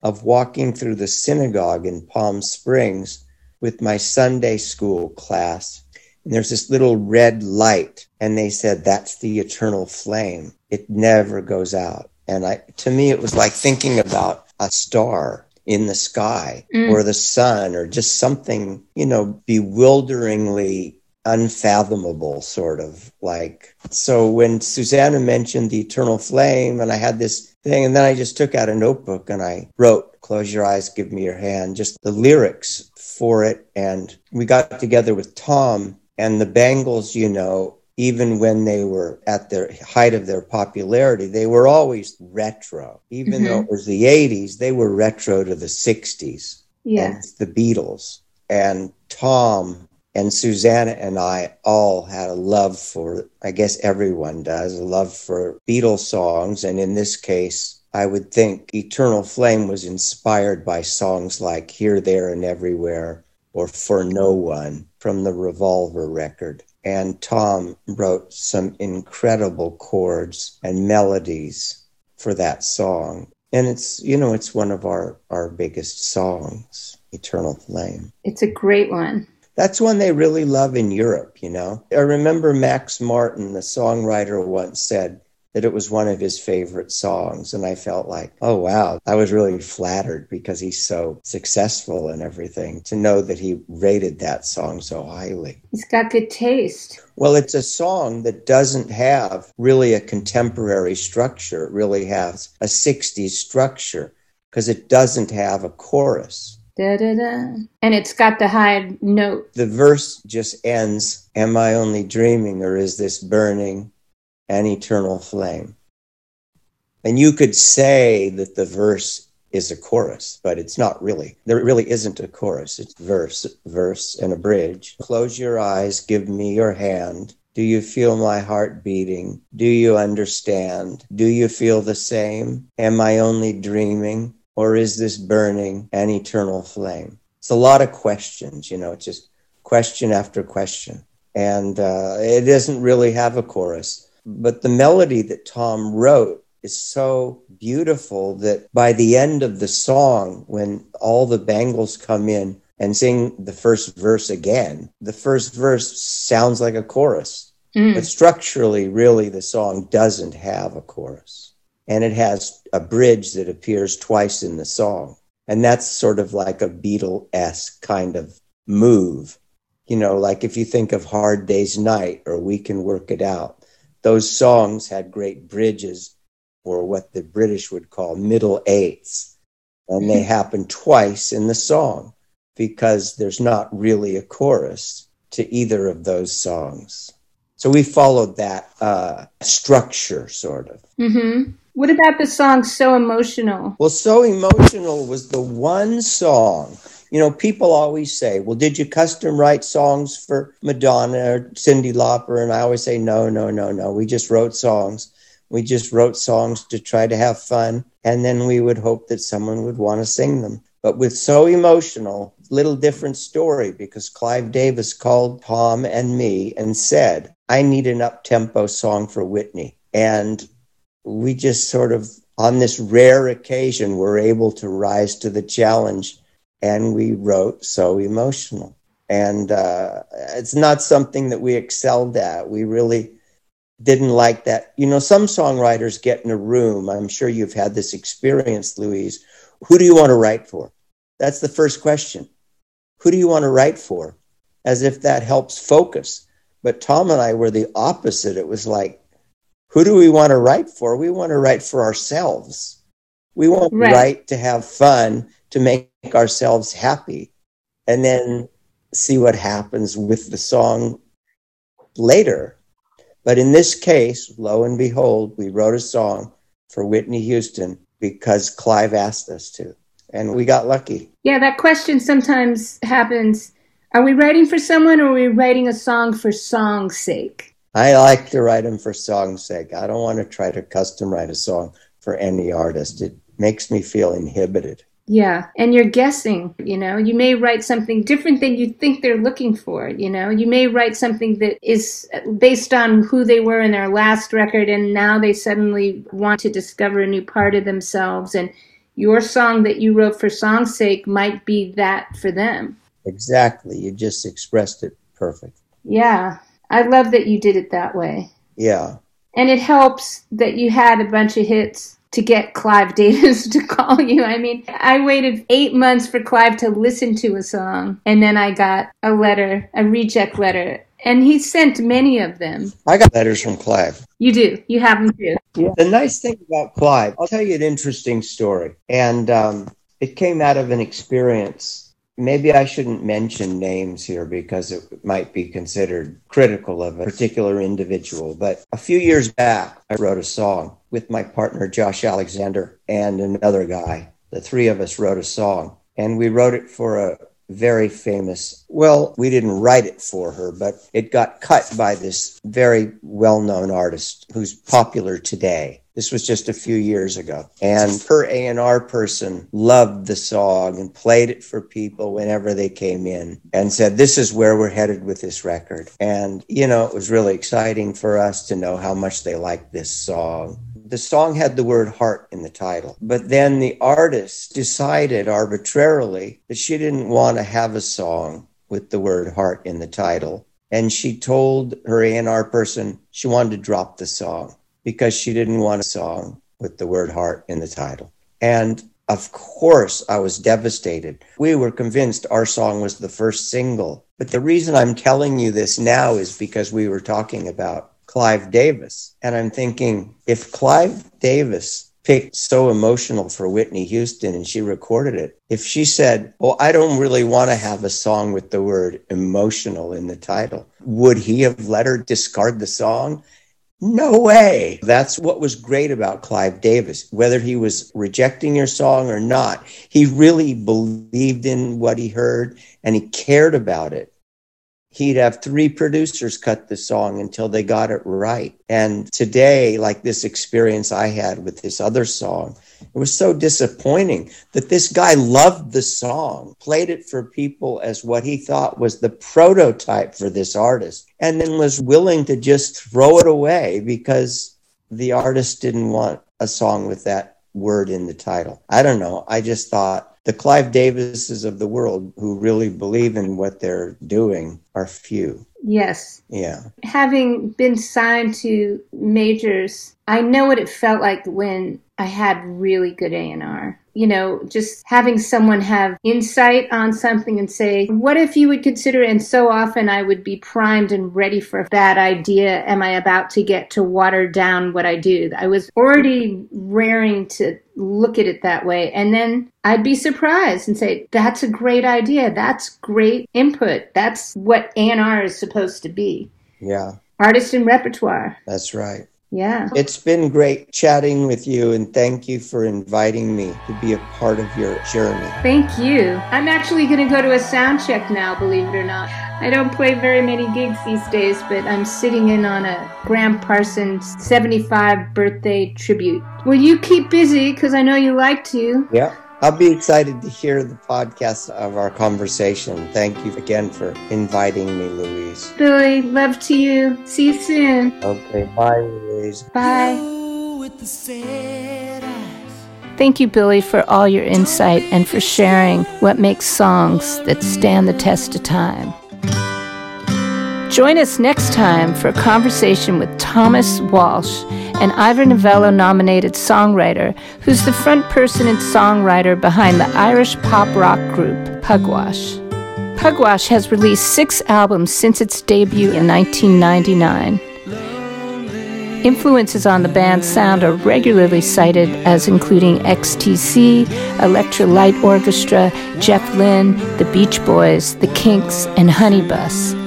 Speaker 2: of walking through the synagogue in Palm Springs with my Sunday school class. And there's this little red light. And they said, That's the eternal flame. It never goes out. And I, to me, it was like thinking about a star in the sky mm. or the sun or just something, you know, bewilderingly unfathomable, sort of like. So when Susanna mentioned the eternal flame, and I had this thing, and then I just took out a notebook and I wrote, Close your eyes, give me your hand, just the lyrics for it. And we got together with Tom and the Bangles, you know, even when they were at their height of their popularity, they were always retro. Even mm-hmm. though it was the 80s, they were retro to the 60s.
Speaker 1: Yeah.
Speaker 2: And the Beatles. And Tom and Susanna and I all had a love for, I guess everyone does, a love for Beatles songs. And in this case, I would think Eternal Flame was inspired by songs like Here, There, and Everywhere or For No One from the Revolver record. And Tom wrote some incredible chords and melodies for that song. And it's, you know, it's one of our, our biggest songs, Eternal Flame.
Speaker 1: It's a great one
Speaker 2: that's one they really love in Europe, you know. I remember Max Martin, the songwriter, once said that it was one of his favorite songs. And I felt like, oh, wow, I was really flattered because he's so successful and everything to know that he rated that song so highly.
Speaker 1: He's got good taste.
Speaker 2: Well, it's a song that doesn't have really a contemporary structure, it really has a 60s structure because it doesn't have a chorus.
Speaker 1: Da, da, da. And it's got the high note.
Speaker 2: The verse just ends Am I only dreaming, or is this burning an eternal flame? And you could say that the verse is a chorus, but it's not really. There really isn't a chorus. It's verse, verse, and a bridge. Close your eyes, give me your hand. Do you feel my heart beating? Do you understand? Do you feel the same? Am I only dreaming? Or is this burning an eternal flame? It's a lot of questions, you know, it's just question after question. And uh, it doesn't really have a chorus. But the melody that Tom wrote is so beautiful that by the end of the song, when all the Bangles come in and sing the first verse again, the first verse sounds like a chorus. Mm. But structurally, really, the song doesn't have a chorus and it has a bridge that appears twice in the song. And that's sort of like a Beatle esque kind of move. You know, like if you think of Hard Day's Night or We Can Work It Out, those songs had great bridges or what the British would call middle eights. And they happen twice in the song because there's not really a chorus to either of those songs. So we followed that uh, structure, sort of.
Speaker 1: Mm-hmm. What about the song So Emotional?
Speaker 2: Well, So Emotional was the one song. You know, people always say, Well, did you custom write songs for Madonna or Cyndi Lauper? And I always say, No, no, no, no. We just wrote songs. We just wrote songs to try to have fun. And then we would hope that someone would want to sing them. But with So Emotional, little different story because Clive Davis called Tom and me and said, I need an up tempo song for Whitney. And we just sort of, on this rare occasion, were able to rise to the challenge and we wrote So Emotional. And uh, it's not something that we excelled at. We really didn't like that. You know, some songwriters get in a room. I'm sure you've had this experience, Louise. Who do you want to write for? That's the first question. Who do you want to write for? As if that helps focus. But Tom and I were the opposite. It was like, who do we want to write for? We want to write for ourselves. We want right. to write to have fun, to make ourselves happy, and then see what happens with the song later. But in this case, lo and behold, we wrote a song for Whitney Houston because Clive asked us to, and we got lucky.
Speaker 1: Yeah, that question sometimes happens. Are we writing for someone or are we writing a song for song's sake?
Speaker 2: I like to write them for song's sake. I don't want to try to custom write a song for any artist. It makes me feel inhibited.
Speaker 1: Yeah, and you're guessing, you know, you may write something different than you think they're looking for, you know. You may write something that is based on who they were in their last record and now they suddenly want to discover a new part of themselves and your song that you wrote for song's sake might be that for them.
Speaker 2: Exactly. You just expressed it perfect.
Speaker 1: Yeah. I love that you did it that way.
Speaker 2: Yeah.
Speaker 1: And it helps that you had a bunch of hits to get Clive Davis to call you. I mean, I waited eight months for Clive to listen to a song, and then I got a letter, a reject letter, And he sent many of them.
Speaker 2: I got letters from Clive.
Speaker 1: You do. You have them too.
Speaker 2: Yeah. The nice thing about Clive, I'll tell you an interesting story. And um, it came out of an experience maybe I shouldn't mention names here because it might be considered critical of a particular individual. But a few years back, I wrote a song with my partner, Josh Alexander, and another guy. The three of us wrote a song, and we wrote it for a very famous, well, we didn't write it for her, but it got cut by this very well known artist who's popular today. This was just a few years ago. And her A&R person loved the song and played it for people whenever they came in and said, this is where we're headed with this record. And, you know, it was really exciting for us to know how much they liked this song. The song had the word heart in the title, but then the artist decided arbitrarily that she didn't want to have a song with the word heart in the title. And she told her A&R person she wanted to drop the song because she didn't want a song with the word heart in the title. And of course, I was devastated. We were convinced our song was the first single. But the reason I'm telling you this now is because we were talking about Clive Davis. And I'm thinking if Clive Davis picked So Emotional for Whitney Houston and she recorded it, if she said, Well, I don't really want to have a song with the word emotional in the title, would he have let her discard the song? No way. That's what was great about Clive Davis. Whether he was rejecting your song or not, he really believed in what he heard and he cared about it he'd have three producers cut the song until they got it right. And today, like this experience I had with this other song, it was so disappointing that this guy loved the song, played it for people as what he thought was the prototype for this artist, and then was willing to just throw it away because the artist didn't want a song with that word in the title. I don't know. I just thought the Clive Davises of the world who really believe in what they're doing are few.
Speaker 1: Yes.
Speaker 2: Yeah.
Speaker 1: Having been signed to majors, I know what it felt like when I had really good A&R you know, just having someone have insight on something and say, what if you would consider, and so often I would be primed and ready for that idea. Am I about to get to water down what I do? I was already raring to look at it that way. And then I'd be surprised and say, that's a great idea. That's great input. That's what A&R is supposed to be.
Speaker 2: Yeah.
Speaker 1: Artist and repertoire.
Speaker 2: That's right.
Speaker 1: Yeah.
Speaker 2: It's been great chatting with you, and thank you for inviting me to be a part of your journey.
Speaker 1: Thank you. I'm actually going to go to a sound check now, believe it or not. I don't play very many gigs these days, but I'm sitting in on a Gram Parsons 75 birthday tribute. Will you keep busy? Because I know you like to.
Speaker 2: Yeah. I'll be excited to hear the podcast of our conversation. Thank you again for inviting me, Louise.
Speaker 1: Billy, love to you. See you soon.
Speaker 2: Okay, bye, Louise.
Speaker 1: Bye. Thank you, Billy, for all your insight and for sharing what makes songs that stand the test of time. Join us next time for a conversation with Thomas Walsh an Ivor Novello nominated songwriter who's the front person and songwriter behind the Irish pop rock group Pugwash. Pugwash has released six albums since its debut in 1999. Influences on the band's sound are regularly cited as including XTC, Electric Light Orchestra, Jeff Lynne, The Beach Boys, The Kinks, and Honeybus.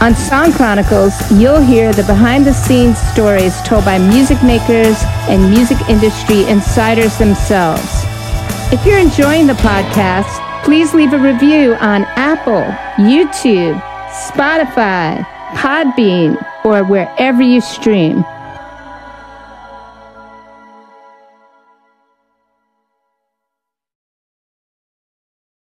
Speaker 1: On Song Chronicles, you'll hear the behind the scenes stories told by music makers and music industry insiders themselves. If you're enjoying the podcast, please leave a review on Apple, YouTube, Spotify, Podbean, or wherever you stream.